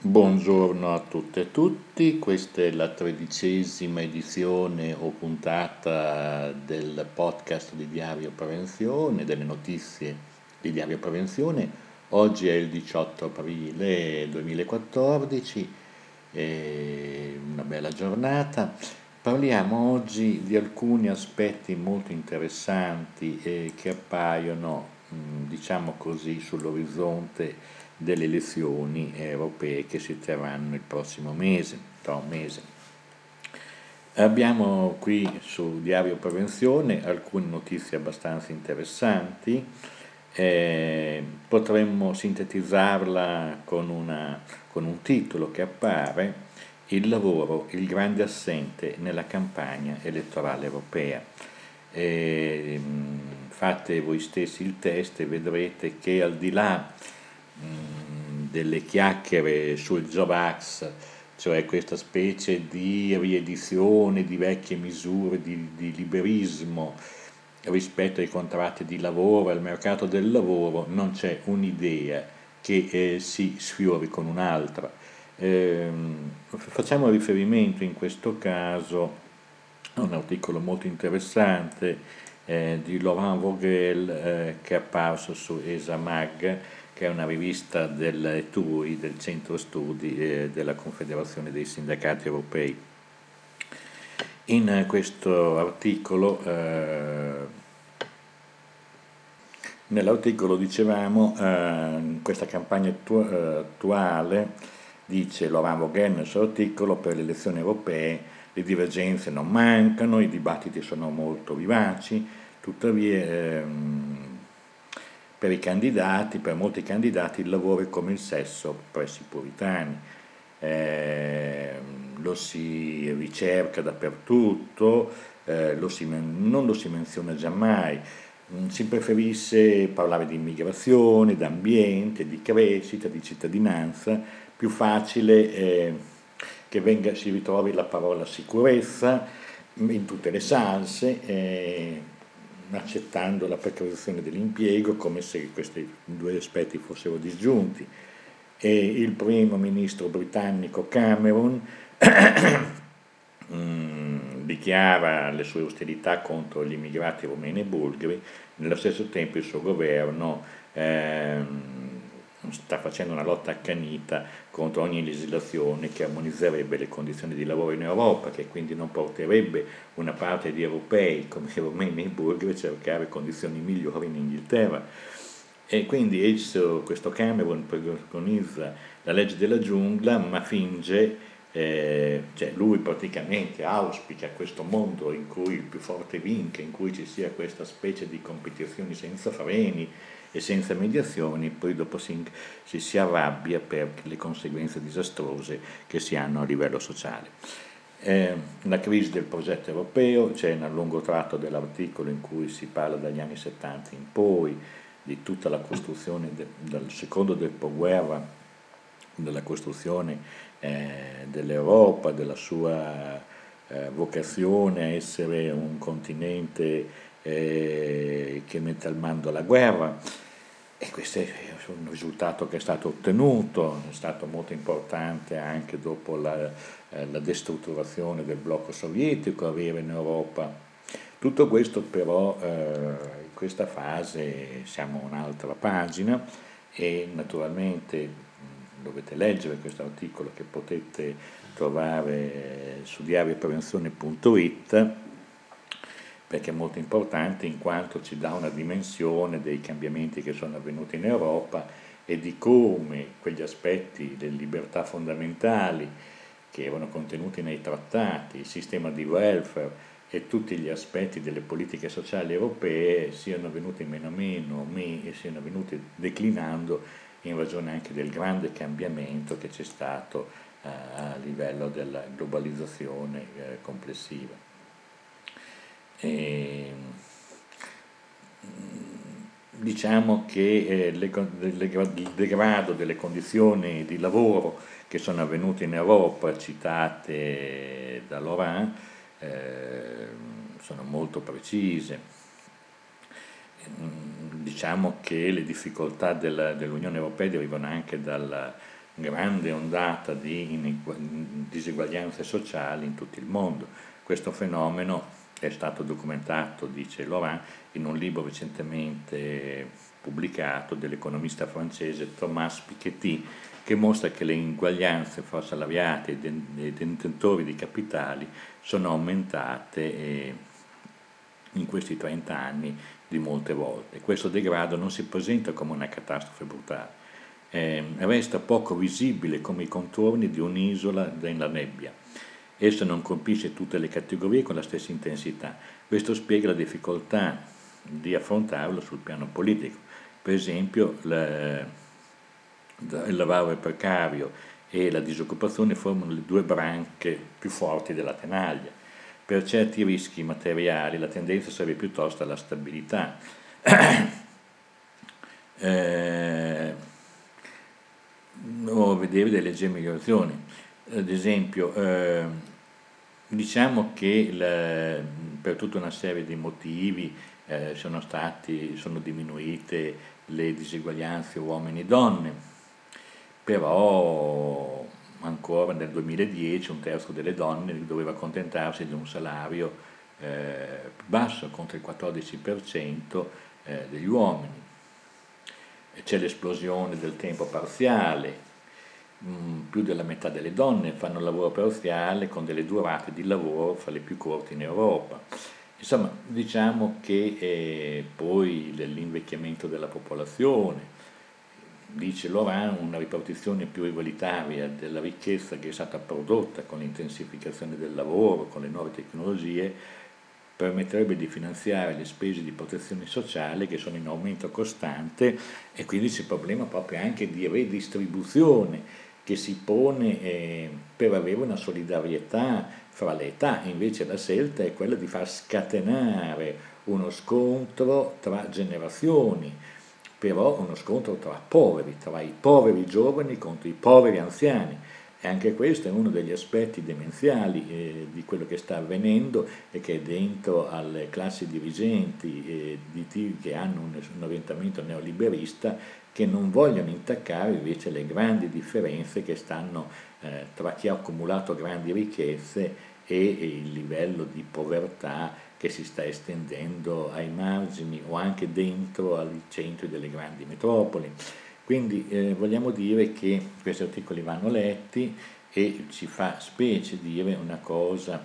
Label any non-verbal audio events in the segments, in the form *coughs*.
Buongiorno a tutte e tutti, questa è la tredicesima edizione o puntata del podcast di Diario Prevenzione, delle notizie di Diario Prevenzione. Oggi è il 18 aprile 2014, è una bella giornata. Parliamo oggi di alcuni aspetti molto interessanti eh, che appaiono, diciamo così, sull'orizzonte delle elezioni europee che si terranno il prossimo mese, tra un mese. Abbiamo qui su Diario Prevenzione alcune notizie abbastanza interessanti, eh, potremmo sintetizzarla con, una, con un titolo che appare Il lavoro, il grande assente nella campagna elettorale europea. Eh, fate voi stessi il test e vedrete che al di là Mm, delle chiacchiere sul Jovax, cioè questa specie di riedizione di vecchie misure di, di liberismo rispetto ai contratti di lavoro, al mercato del lavoro, non c'è un'idea che eh, si sfiori con un'altra. Eh, facciamo riferimento in questo caso a un articolo molto interessante eh, di Laurent Vogel eh, che è apparso su ESAMAG che è una rivista del TUI, del Centro Studi eh, della Confederazione dei Sindacati Europei. In questo articolo, eh, nell'articolo dicevamo, eh, questa campagna eh, attuale, dice Laurent Vogel nel suo articolo, per le elezioni europee le divergenze non mancano, i dibattiti sono molto vivaci, tuttavia ehm, per i candidati, per molti candidati, il lavoro è come il sesso presso i puritani. Eh, lo si ricerca dappertutto, eh, lo si, non lo si menziona giammai. Mm, si preferisse parlare di immigrazione, di ambiente, di crescita, di cittadinanza, più facile eh, che venga, si ritrovi la parola sicurezza in tutte le salse eh, accettando la precarizzazione dell'impiego come se questi due aspetti fossero disgiunti. E il primo ministro britannico Cameron *coughs* mm, dichiara le sue ostilità contro gli immigrati romeni e bulgari, nello stesso tempo il suo governo ehm, sta facendo una lotta accanita contro ogni legislazione che armonizzerebbe le condizioni di lavoro in Europa, che quindi non porterebbe una parte di europei come romeni e bulgari a cercare condizioni migliori in Inghilterra. E quindi esso, questo Cameron preconizza la legge della giungla, ma finge, eh, cioè lui praticamente auspica questo mondo in cui il più forte vinca, in cui ci sia questa specie di competizioni senza freni, e senza mediazioni, poi dopo si, si, si arrabbia per le conseguenze disastrose che si hanno a livello sociale. Eh, la crisi del progetto europeo, c'è un lungo tratto dell'articolo in cui si parla dagli anni 70 in poi di tutta la costruzione de, dal secondo dopoguerra, della costruzione eh, dell'Europa, della sua eh, vocazione a essere un continente eh, che mette al mando la guerra e questo è un risultato che è stato ottenuto, è stato molto importante anche dopo la, eh, la destrutturazione del blocco sovietico, avere in Europa. Tutto questo però eh, in questa fase siamo a un'altra pagina e naturalmente dovete leggere questo articolo che potete trovare su diarioprevenzione.it perché è molto importante in quanto ci dà una dimensione dei cambiamenti che sono avvenuti in Europa e di come quegli aspetti delle libertà fondamentali che erano contenuti nei trattati, il sistema di welfare e tutti gli aspetti delle politiche sociali europee siano venuti meno meno e siano venuti declinando in ragione anche del grande cambiamento che c'è stato eh, a livello della globalizzazione eh, complessiva. E, diciamo che eh, il degrado delle condizioni di lavoro che sono avvenute in Europa, citate da Laurent, eh, sono molto precise. Diciamo che le difficoltà dell'Unione Europea derivano anche dalla, grande ondata di diseguaglianze sociali in tutto il mondo. Questo fenomeno è stato documentato, dice Laurent, in un libro recentemente pubblicato dell'economista francese Thomas Piketty, che mostra che le inguaglianze fra salariati e detentori di capitali sono aumentate eh, in questi 30 anni di molte volte. Questo degrado non si presenta come una catastrofe brutale, eh, resta poco visibile come i contorni di un'isola nella nebbia. Esso non colpisce tutte le categorie con la stessa intensità. Questo spiega la difficoltà di affrontarlo sul piano politico. Per esempio, la, il lavoro precario e la disoccupazione formano le due branche più forti della tenaglia. Per certi rischi materiali la tendenza sarebbe piuttosto alla stabilità. *clears throat* eh, o vedere delle leggere migrazioni. Ad esempio, eh, diciamo che per tutta una serie di motivi eh, sono, stati, sono diminuite le diseguaglianze uomini-donne, però ancora nel 2010 un terzo delle donne doveva accontentarsi di un salario eh, basso contro il 14% eh, degli uomini. C'è l'esplosione del tempo parziale, più della metà delle donne fanno lavoro parziale con delle durate di lavoro fra le più corte in Europa. Insomma, diciamo che eh, poi l'invecchiamento della popolazione, dice Laurent, una ripartizione più egualitaria della ricchezza che è stata prodotta con l'intensificazione del lavoro, con le nuove tecnologie, permetterebbe di finanziare le spese di protezione sociale che sono in aumento costante e quindi c'è il problema proprio anche di redistribuzione che si pone eh, per avere una solidarietà fra le età, invece la scelta è quella di far scatenare uno scontro tra generazioni, però uno scontro tra poveri, tra i poveri giovani contro i poveri anziani e anche questo è uno degli aspetti demenziali eh, di quello che sta avvenendo e che è dentro alle classi dirigenti eh, di, che hanno un, un orientamento neoliberista che non vogliono intaccare invece le grandi differenze che stanno eh, tra chi ha accumulato grandi ricchezze e, il livello di povertà che si sta estendendo ai margini o anche dentro ai centri delle grandi metropoli. Quindi eh, vogliamo dire che questi articoli vanno letti e ci fa specie dire una cosa,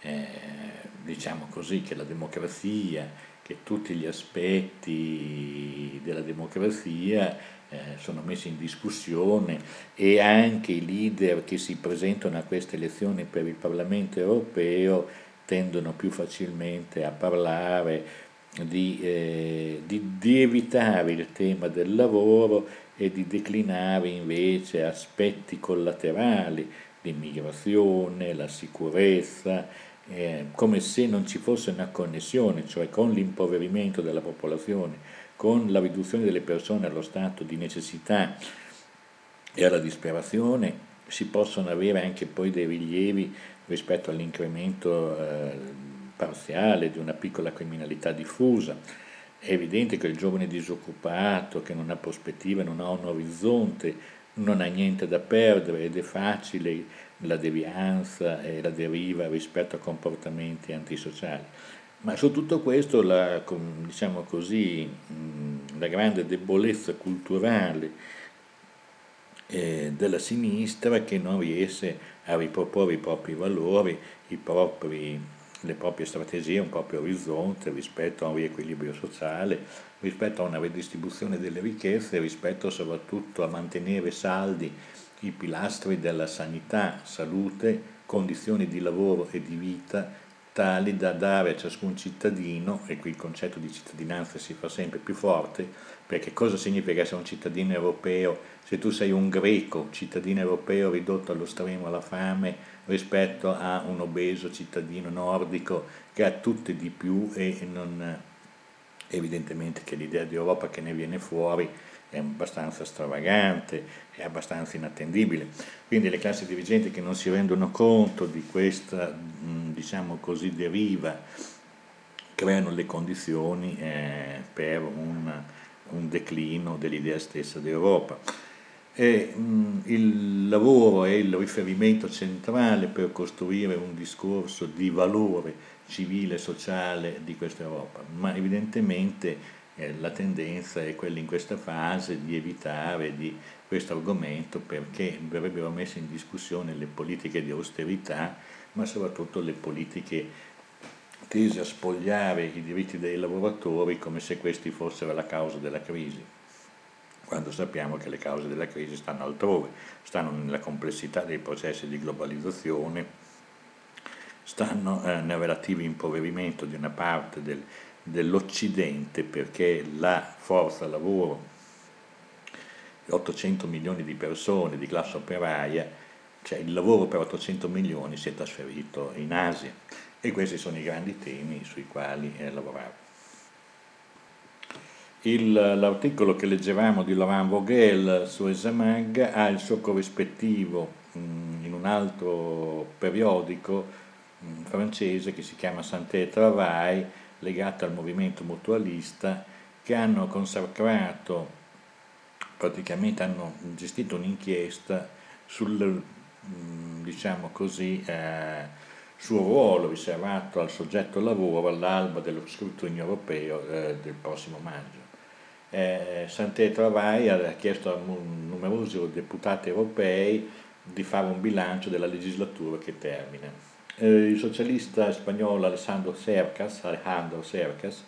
eh, diciamo così, che la democrazia, che tutti gli aspetti della democrazia eh, sono messi in discussione e anche i leader che si presentano a queste elezioni per il Parlamento europeo tendono più facilmente a parlare di, eh, di, di, evitare il tema del lavoro e di declinare invece aspetti collaterali, l'immigrazione, la sicurezza, eh, come se non ci fosse una connessione, cioè con l'impoverimento della popolazione, con la riduzione delle persone allo stato di necessità e alla disperazione, si possono avere anche poi dei rilievi rispetto all'incremento eh, parziale di una piccola criminalità diffusa. È evidente che il giovane disoccupato, che non ha prospettive, non ha un orizzonte, non ha niente da perdere ed è facile la devianza e la deriva rispetto a comportamenti antisociali. Ma su tutto questo la, diciamo così, la grande debolezza culturale eh, della sinistra che non riesce a riproporre i propri valori, i propri le proprie strategie, un proprio orizzonte rispetto a un riequilibrio sociale, rispetto a una redistribuzione delle ricchezze, rispetto soprattutto a mantenere saldi i pilastri della sanità, salute, condizioni di lavoro e di vita tali da dare a ciascun cittadino, e qui il concetto di cittadinanza si fa sempre più forte, perché cosa significa essere un cittadino europeo? Se tu sei un greco, cittadino europeo ridotto allo stremo alla fame, rispetto a un obeso cittadino nordico che ha tutte di più e non, evidentemente che l'idea di Europa che ne viene fuori è abbastanza stravagante, è abbastanza inattendibile. Quindi le classi dirigenti che non si rendono conto di questa, diciamo così, deriva, creano le condizioni eh, per un, un declino dell'idea stessa d'Europa. E, mh, il lavoro è il riferimento centrale per costruire un discorso di valore civile e sociale di questa Europa, ma evidentemente la tendenza è quella in questa fase di evitare di questo argomento perché verrebbero messe in discussione le politiche di austerità, ma soprattutto le politiche tese a spogliare i diritti dei lavoratori come se questi fossero la causa della crisi, quando sappiamo che le cause della crisi stanno altrove, stanno nella complessità dei processi di globalizzazione, stanno eh, nel relativo impoverimento di una parte del, dell'Occidente perché la forza lavoro, 800 milioni di persone di classe operaia, cioè il lavoro per 800 milioni si è trasferito in Asia e questi sono i grandi temi sui quali eh, lavorare. Il, l'articolo che leggevamo di Laurent Vogel su Esamag ha il suo corrispettivo mh, mm, in un altro periodico mh, mm, francese che si chiama Santé Travail, legato al movimento mutualista, che hanno consacrato, praticamente hanno gestito un'inchiesta sul, mm, diciamo così, eh, suo ruolo riservato al soggetto lavoro all'alba dello scrutinio europeo eh, del prossimo maggio. Eh, Santé Travai ha chiesto a numerosi deputati europei di fare un bilancio della legislatura che termina. Eh, il socialista spagnolo Alessandro Cercas, Alejandro Cercas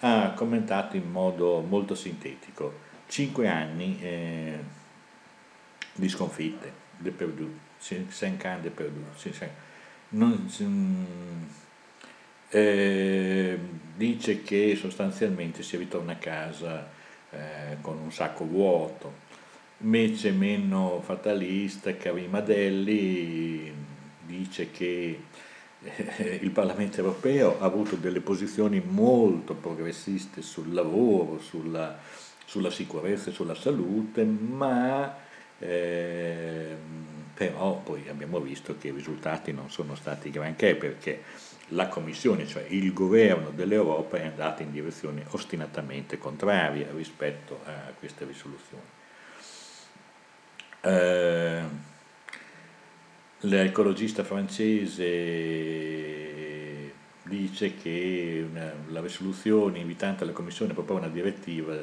ha commentato in modo molto sintetico cinque anni eh, di sconfitte, de perdu, cinq ans de perdu, non, eh, dice che sostanzialmente si ritorna a casa eh, con un sacco vuoto. Invece meno fatalista Karim Adelli dice che eh, il Parlamento europeo ha avuto delle posizioni molto progressiste sul lavoro, sulla, sulla sicurezza e sulla salute, ma eh, però poi abbiamo visto che i risultati non sono stati granché perché la Commissione, cioè il governo dell'Europa, è andata in direzione ostinatamente contraria rispetto a queste risoluzioni. Eh, l'ecologista francese dice che una, la risoluzione invitante alla Commissione a proporre una direttiva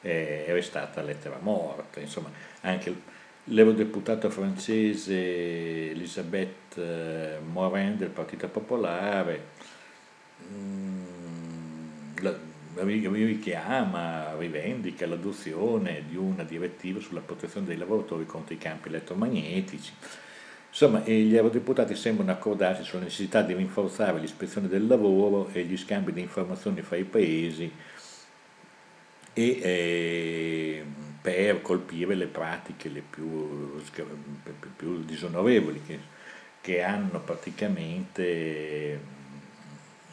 è, è stata lettera morta, insomma anche l'eurodeputata francese Elisabeth eh, Morin del Partito Popolare mm, richiama, rivendica l'adozione di una direttiva sulla protezione dei lavoratori contro i campi elettromagnetici. Insomma, gli eurodeputati sembrano accordarsi sulla necessità di rinforzare l'ispezione del lavoro e gli scambi di informazioni fra i paesi e eh, per colpire le pratiche le più, più disonorevoli che, che, hanno praticamente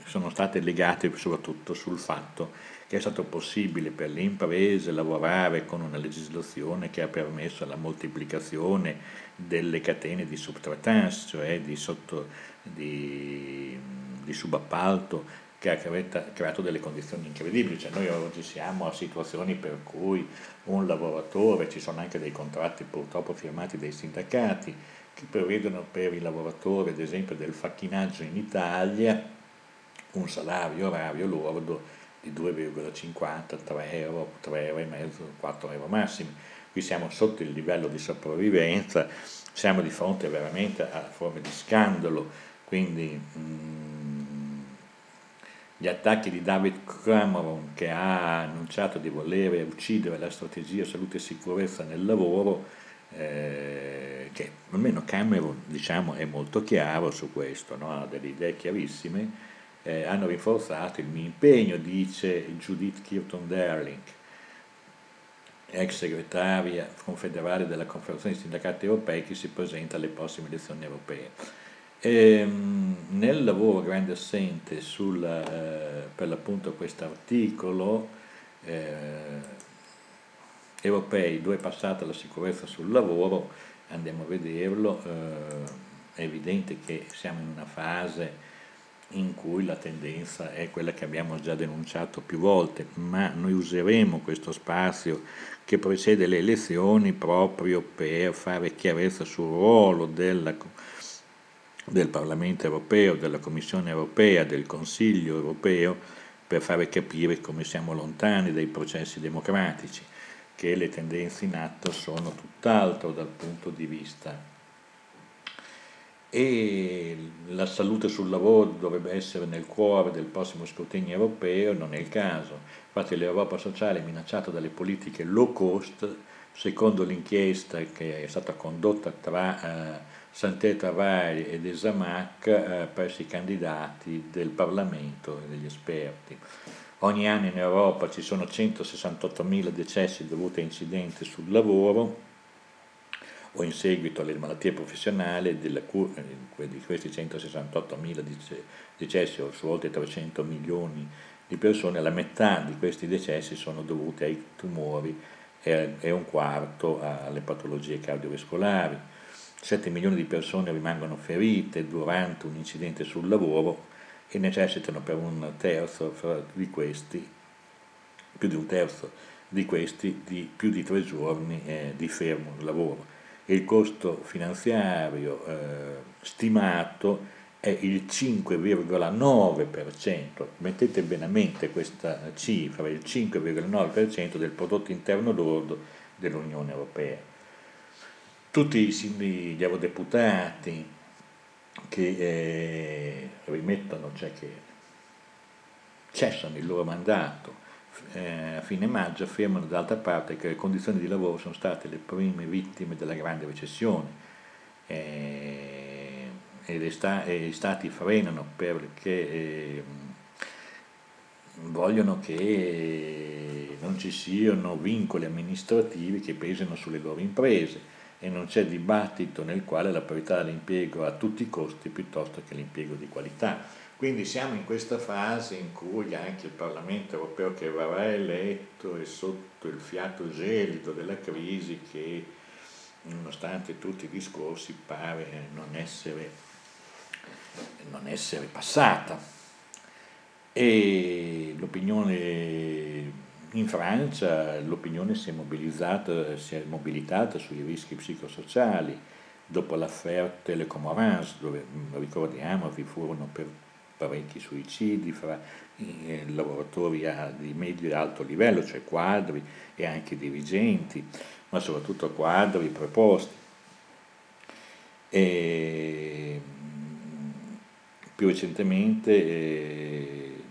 sono state legate soprattutto sul fatto che è stato possibile per le imprese lavorare con una legislazione che ha permesso la moltiplicazione delle catene di subtrattance, cioè di, sotto, di, di subappalto che ha creato delle condizioni incredibili, cioè noi oggi siamo a situazioni per cui un lavoratore, ci sono anche dei contratti purtroppo firmati dai sindacati che prevedono per i lavoratori ad esempio del facchinaggio in Italia un salario orario lordo di 2,50, 3 euro, 3 euro e mezzo, 4 euro massimi. Qui siamo sotto il livello di sopravvivenza, siamo di fronte veramente a forme di scandalo, quindi mm, gli attacchi di David Cameron che ha annunciato di volere uccidere la strategia salute e sicurezza nel lavoro, eh, che almeno Cameron diciamo, è molto chiaro su questo, no? ha delle idee chiarissime, eh, hanno rinforzato il mio impegno, dice Judith Kirton Darling, ex segretaria confederale della Confederazione dei Sindacati Europei che si presenta alle prossime elezioni europee. E, ehm, nel lavoro grande assente sul, eh, per l'appunto questo articolo eh, europei, due passate alla sicurezza sul lavoro, andiamo a vederlo, eh, è evidente che siamo in una fase in cui la tendenza è quella che abbiamo già denunciato più volte, ma noi useremo questo spazio che precede le elezioni proprio per fare chiarezza sul ruolo della, del Parlamento europeo, della Commissione europea, del Consiglio europeo, per fare capire come siamo lontani dai processi democratici, che le tendenze in atto sono tutt'altro dal punto di vista e la salute sul lavoro dovrebbe essere nel cuore del prossimo scrutinio europeo, non è il caso. Infatti l'Europa sociale è minacciata dalle politiche low cost, secondo l'inchiesta che è stata condotta tra eh, Santé ed Esamac eh, presso i candidati del Parlamento e degli esperti. Ogni anno in Europa ci sono 168.000 decessi dovuti a incidenti sul lavoro, o in seguito alle malattie professionali, della, eh, di questi 168.000 decessi o su oltre 300 milioni di persone, la metà di questi decessi sono dovuti ai tumori e un quarto alle patologie cardiovascolari. 7 milioni di persone rimangono ferite durante un incidente sul lavoro e necessitano per un terzo di questi, più di un terzo di questi, di più di tre giorni eh, di fermo lavoro e il costo finanziario eh, stimato è il 5,9%, mettete bene a mente questa cifra, il 5,9% del prodotto interno lordo dell'Unione Europea. Tutti gli eurodeputati che eh, rimettono, cioè che cessano il loro mandato a fine maggio affermano d'altra parte che le condizioni di lavoro sono state le prime vittime della grande recessione. Eh, e, gli stati frenano perché eh, vogliono che non ci siano vincoli amministrativi che pesano sulle loro imprese e non c'è dibattito nel quale la priorità dell'impiego a tutti i costi piuttosto che l'impiego di qualità quindi siamo in questa fase in cui anche il Parlamento europeo che verrà eletto è sotto il fiato gelido della crisi che nonostante tutti i discorsi pare non essere, non essere passata. E l'opinione in Francia l'opinione si è mobilizzata, si è mobilitata sui rischi psicosociali dopo l'affaire Telecom Orange, dove ricordiamo vi furono per parecchi suicidi fra eh, lavoratori di medio e alto livello, cioè quadri e anche dirigenti, ma soprattutto quadri preposti. E più recentemente eh,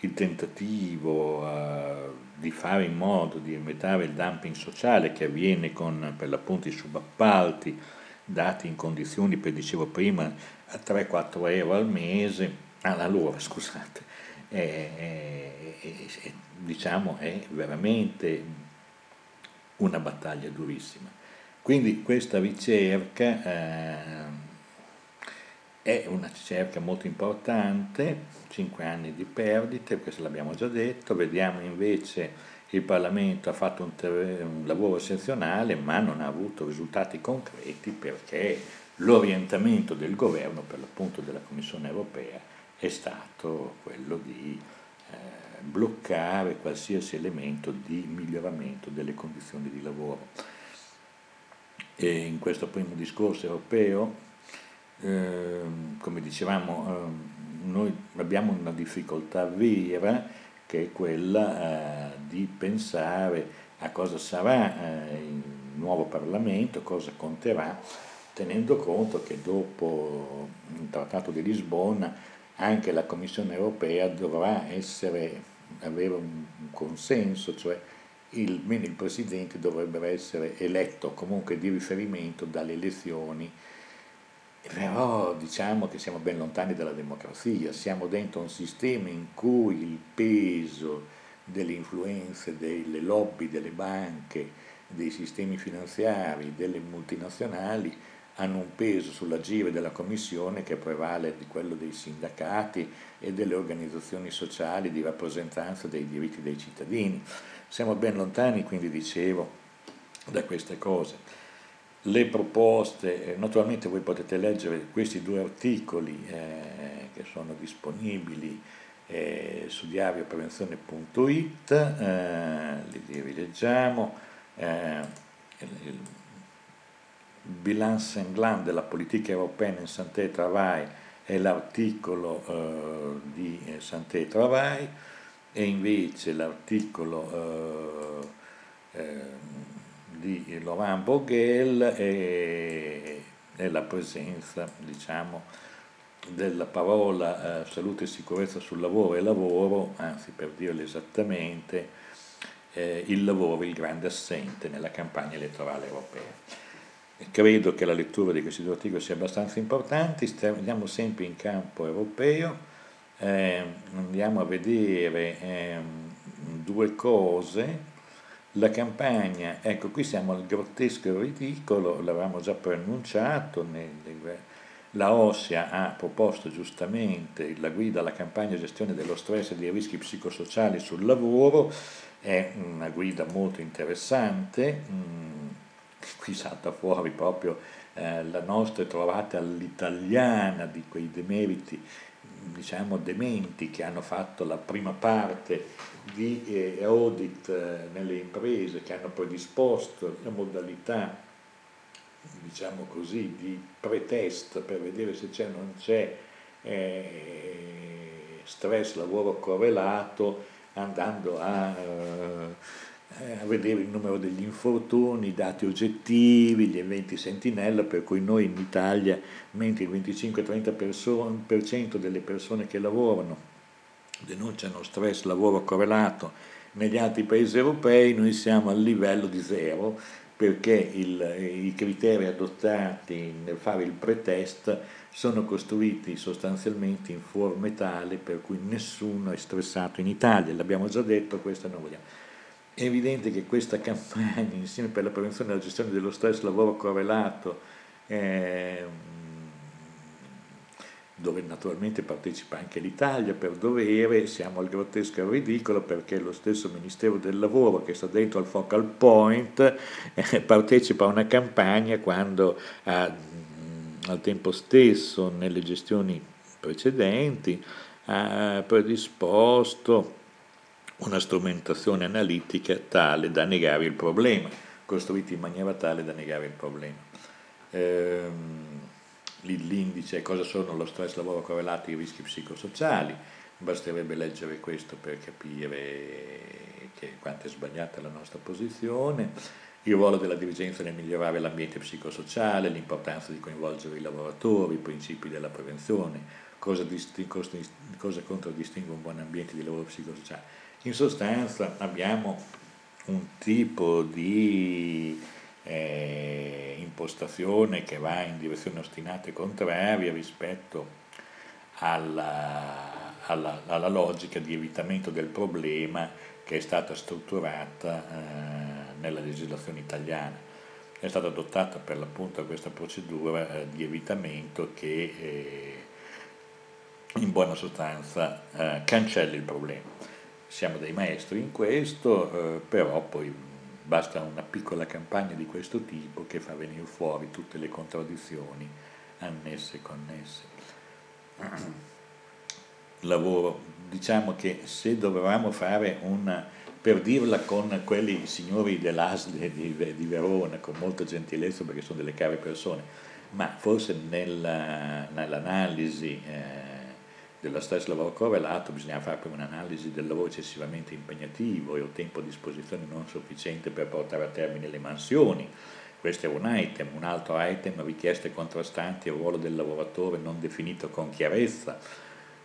il tentativo eh, di fare in modo di evitare il dumping sociale che avviene con per l'appunto i subappalti dati in condizioni, per dicevo prima, a 3-4 euro al mese, all'ora scusate, è, è, è, diciamo è veramente una battaglia durissima. Quindi questa ricerca eh, è una ricerca molto importante, 5 anni di perdite, questo l'abbiamo già detto, vediamo invece il Parlamento ha fatto un, un lavoro eccezionale ma non ha avuto risultati concreti perché l'orientamento del governo, per l'appunto della Commissione europea, è stato quello di eh, bloccare qualsiasi elemento di miglioramento delle condizioni di lavoro. E in questo primo discorso europeo, eh, come dicevamo, eh, noi abbiamo una difficoltà vera che è quella eh, di pensare a cosa sarà eh, il nuovo Parlamento, cosa conterà tenendo conto che dopo il Trattato di Lisbona anche la Commissione europea dovrà essere, avere un consenso, cioè il, il Presidente dovrebbe essere eletto comunque di riferimento dalle elezioni, però diciamo che siamo ben lontani dalla democrazia, siamo dentro un sistema in cui il peso delle influenze delle lobby, delle banche, dei sistemi finanziari, delle multinazionali hanno un peso sull'agire della Commissione che prevale di quello dei sindacati e delle organizzazioni sociali di rappresentanza dei diritti dei cittadini. Siamo ben lontani, quindi dicevo, da queste cose. Le proposte, eh, naturalmente voi potete leggere questi due articoli eh, che sono disponibili eh, su diarioprevenzione.it, eh, li rileggiamo, eh, il, il bilan sanglant della politica europea in santé e travail è l'articolo eh, di santé e travail e invece l'articolo di Laurent Bourguel è, è la presenza, diciamo, della parola eh, salute e sicurezza sul lavoro e lavoro, anzi per dirlo esattamente, eh, il lavoro il grande assente nella campagna elettorale europea. Credo che la lettura di questi due articoli sia abbastanza importante, andiamo sempre in campo europeo, eh, andiamo a vedere ehm, due cose, la campagna, ecco qui siamo al grottesco ridicolo, l'avevamo già preannunciato, la OSSIA ha proposto giustamente la guida alla campagna gestione dello stress e dei rischi psicosociali sul lavoro, è una guida molto interessante, mm, qui salta fuori proprio eh, la nostra trovata all'italiana di quei demeriti diciamo dementi che hanno fatto la prima parte di eh, audit eh, nelle imprese, che hanno predisposto la modalità diciamo così, di pretest per vedere se c'è o non c'è eh, stress lavoro correlato andando a eh, eh, a vedere il numero degli infortuni, i dati oggettivi, gli eventi sentinella, per cui noi in Italia, mentre il 25-30% delle persone che lavorano denunciano stress lavoro correlato negli altri paesi europei, noi siamo al livello di zero perché il, i criteri adottati nel fare il pretest sono costruiti sostanzialmente in forme tale per cui nessuno è stressato in Italia, l'abbiamo già detto, questo non vogliamo. È evidente che questa campagna, insieme per la prevenzione e la gestione dello stress lavoro correlato, eh, dove naturalmente partecipa anche l'Italia per dovere, siamo al grottesco e al ridicolo perché lo stesso Ministero del Lavoro che sta dentro al focal point eh, partecipa a una campagna quando ha, al tempo stesso nelle gestioni precedenti ha predisposto una strumentazione analitica tale da negare il problema, costruita in maniera tale da negare il problema. Ehm, l'indice, cosa sono lo stress lavoro correlato ai rischi psicosociali, basterebbe leggere questo per capire che quanto è sbagliata la nostra posizione, il ruolo della dirigenza nel migliorare l'ambiente psicosociale, l'importanza di coinvolgere i lavoratori, i principi della prevenzione, cosa, cosa contraddistingue un buon ambiente di lavoro psicosociale in sostanza abbiamo un tipo di eh, impostazione che va in direzione ostinata e contraria rispetto alla, alla, alla, logica di evitamento del problema che è stata strutturata eh, nella legislazione italiana. È stata adottata per l'appunto questa procedura eh, di evitamento che eh, in buona sostanza eh, cancella il problema siamo dei maestri in questo, eh, però poi basta una piccola campagna di questo tipo che fa venire fuori tutte le contraddizioni annesse e connesse. *clears throat* Lavoro, diciamo che se dovevamo fare una, per dirla con quelli signori dell'ASL di, di Verona, con molta gentilezza perché sono delle care persone, ma forse nella, nell'analisi eh, dello stesso lavoro correlato bisogna fare poi un'analisi del lavoro eccessivamente impegnativo e o tempo a disposizione non sufficiente per portare a termine le mansioni. Questo è un item, un altro item, richieste contrastanti al ruolo del lavoratore non definito con chiarezza,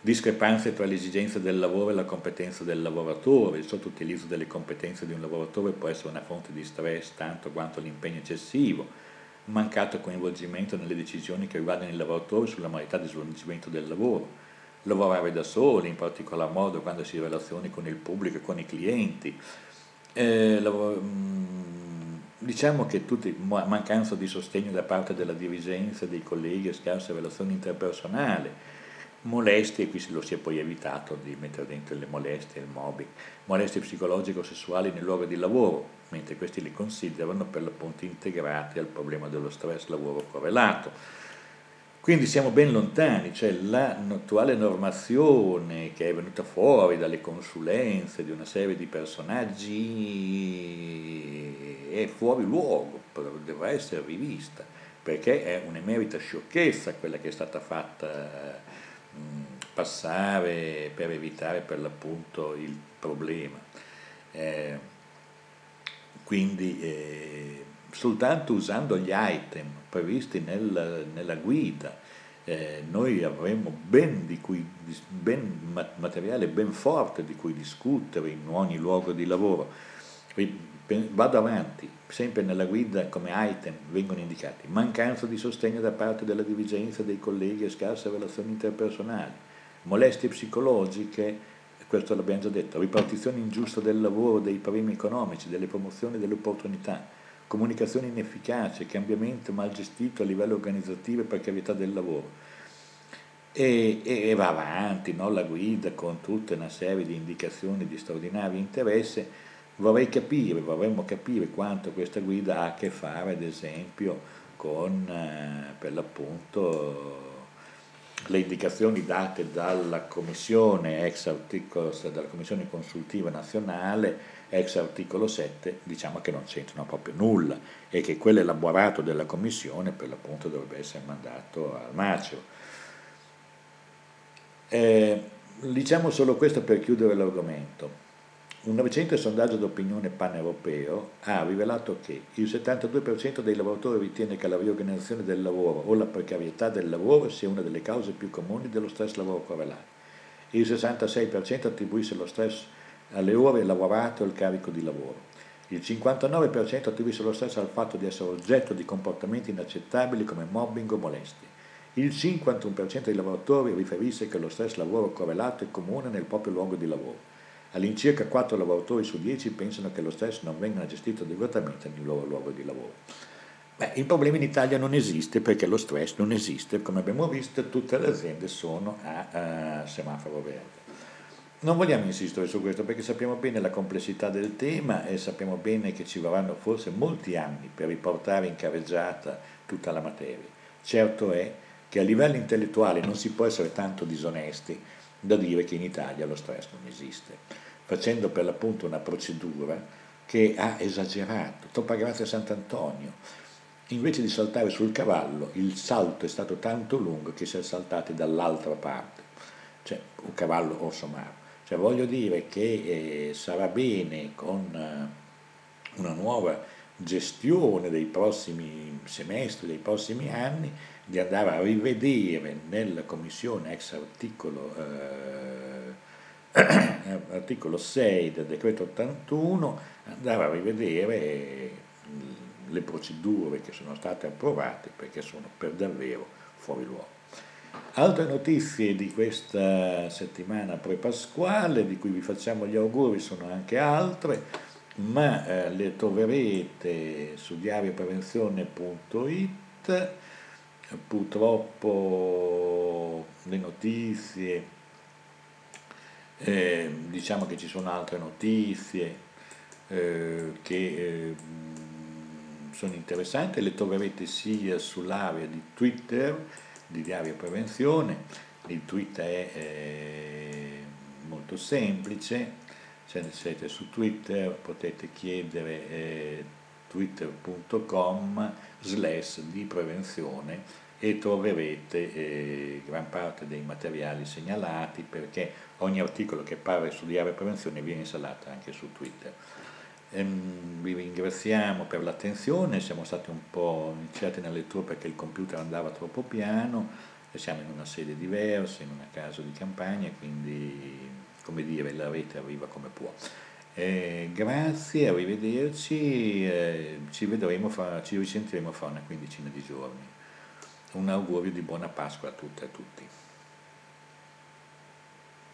discrepanze tra le esigenze del lavoro e la competenza del lavoratore, il sottoutilizzo delle competenze di un lavoratore può essere una fonte di stress tanto quanto l'impegno eccessivo, mancato coinvolgimento nelle decisioni che riguardano il lavoratore sulla modalità di svolgimento del lavoro, lavorare da soli, in particolar modo quando si relazioni con il pubblico e con i clienti. Eh, mm, diciamo che tutti, mancanza di sostegno da parte della dirigenza, dei colleghi e scarsa relazione interpersonale, molestie, qui lo si è poi evitato di mettere dentro le molestie, il mobbing, molestie psicologico-sessuali nel luogo di lavoro, mentre questi li considerano per l'appunto integrati al problema dello stress lavoro correlato. Quindi siamo ben lontani, cioè l'attuale normazione che è venuta fuori dalle consulenze di una serie di personaggi è fuori luogo, dovrà essere rivista, perché è un'emerita sciocchezza quella che è stata fatta passare per evitare per l'appunto il problema. Eh, quindi eh, soltanto usando gli item previsti nel, nella guida eh, noi avremo ben, cui, ben, materiale ben forte di cui discutere in ogni luogo di lavoro. Vado avanti, sempre nella guida come item vengono indicati mancanza di sostegno da parte della dirigenza dei colleghi e scarse relazioni interpersonali, molestie psicologiche, questo l'abbiamo già detto, ripartizione ingiusta del lavoro, dei premi economici, delle promozioni, delle opportunità, comunicazione inefficace, cambiamento mal gestito a livello organizzativo e precarietà del lavoro. E, e va avanti no? la guida con tutta una serie di indicazioni di straordinario interesse. Vorrei capire, vorremmo capire quanto questa guida ha a che fare, ad esempio, con eh, per l'appunto le indicazioni date dalla Commissione, ex articolo, dalla Commissione Consultiva Nazionale ex articolo 7 diciamo che non c'entrano proprio nulla e che quello elaborato della Commissione per l'appunto dovrebbe essere mandato al macero. Eh, diciamo solo questo per chiudere l'argomento. Un recente sondaggio d'opinione pan-europeo ha rivelato che il 72% dei lavoratori ritiene che la riorganizzazione del lavoro o la precarietà del lavoro sia una delle cause più comuni dello stress lavoro correlato. Il 66% attribuisce lo stress alle ore lavorate o al carico di lavoro. Il 59% attribuisce lo stress al fatto di essere oggetto di comportamenti inaccettabili come mobbing o molestie. Il 51% dei lavoratori riferisce che lo stress lavoro correlato è comune nel proprio luogo di lavoro. All'incirca 4 lavoratori su 10 pensano che lo stress non venga gestito adeguatamente nel loro luogo di lavoro. Beh, il problema in Italia non esiste perché lo stress non esiste, come abbiamo visto tutte le aziende sono a, a semaforo verde. Non vogliamo insistere su questo perché sappiamo bene la complessità del tema e sappiamo bene che ci vorranno forse molti anni per riportare in carreggiata tutta la materia. Certo è che a livello intellettuale non si può essere tanto disonesti da dire che in Italia lo stress non esiste facendo per l'appunto una procedura che ha esagerato. Troppa grazia a Sant'Antonio. Invece di saltare sul cavallo, il salto è stato tanto lungo che si è saltati dall'altra parte, cioè un cavallo o somaro. Cioè voglio dire che eh, sarà bene con eh, una nuova gestione dei prossimi semestri, dei prossimi anni, di andare a rivedere nella commissione ex articolo eh, *clears throat* articolo 6 del decreto 81, andare a rivedere le procedure che sono state approvate perché sono per davvero fuori luogo. Altre notizie di questa settimana pre-pasquale, di cui vi facciamo gli auguri, sono anche altre, ma eh, le troverete su diarioprevenzione.it. Purtroppo le notizie eh, diciamo che ci sono altre notizie eh, che eh, sono interessanti, le troverete sia sull'area di Twitter di Diario Prevenzione, il tweet è eh, molto semplice, se siete su Twitter potete chiedere eh, twitter.com slash di prevenzione e troverete eh, gran parte dei materiali segnalati perché ogni articolo che parla di studiare prevenzione viene installato anche su Twitter. Ehm, vi ringraziamo per l'attenzione, siamo stati un po' iniziati nella lettura perché il computer andava troppo piano, siamo in una sede diversa, in una casa di campagna, quindi come dire la rete arriva come può. Eh, grazie, arrivederci, eh, ci, vedremo fra, ci risentiremo fra una quindicina di giorni. Un augurio di buona Pasqua a tutte e a tutti.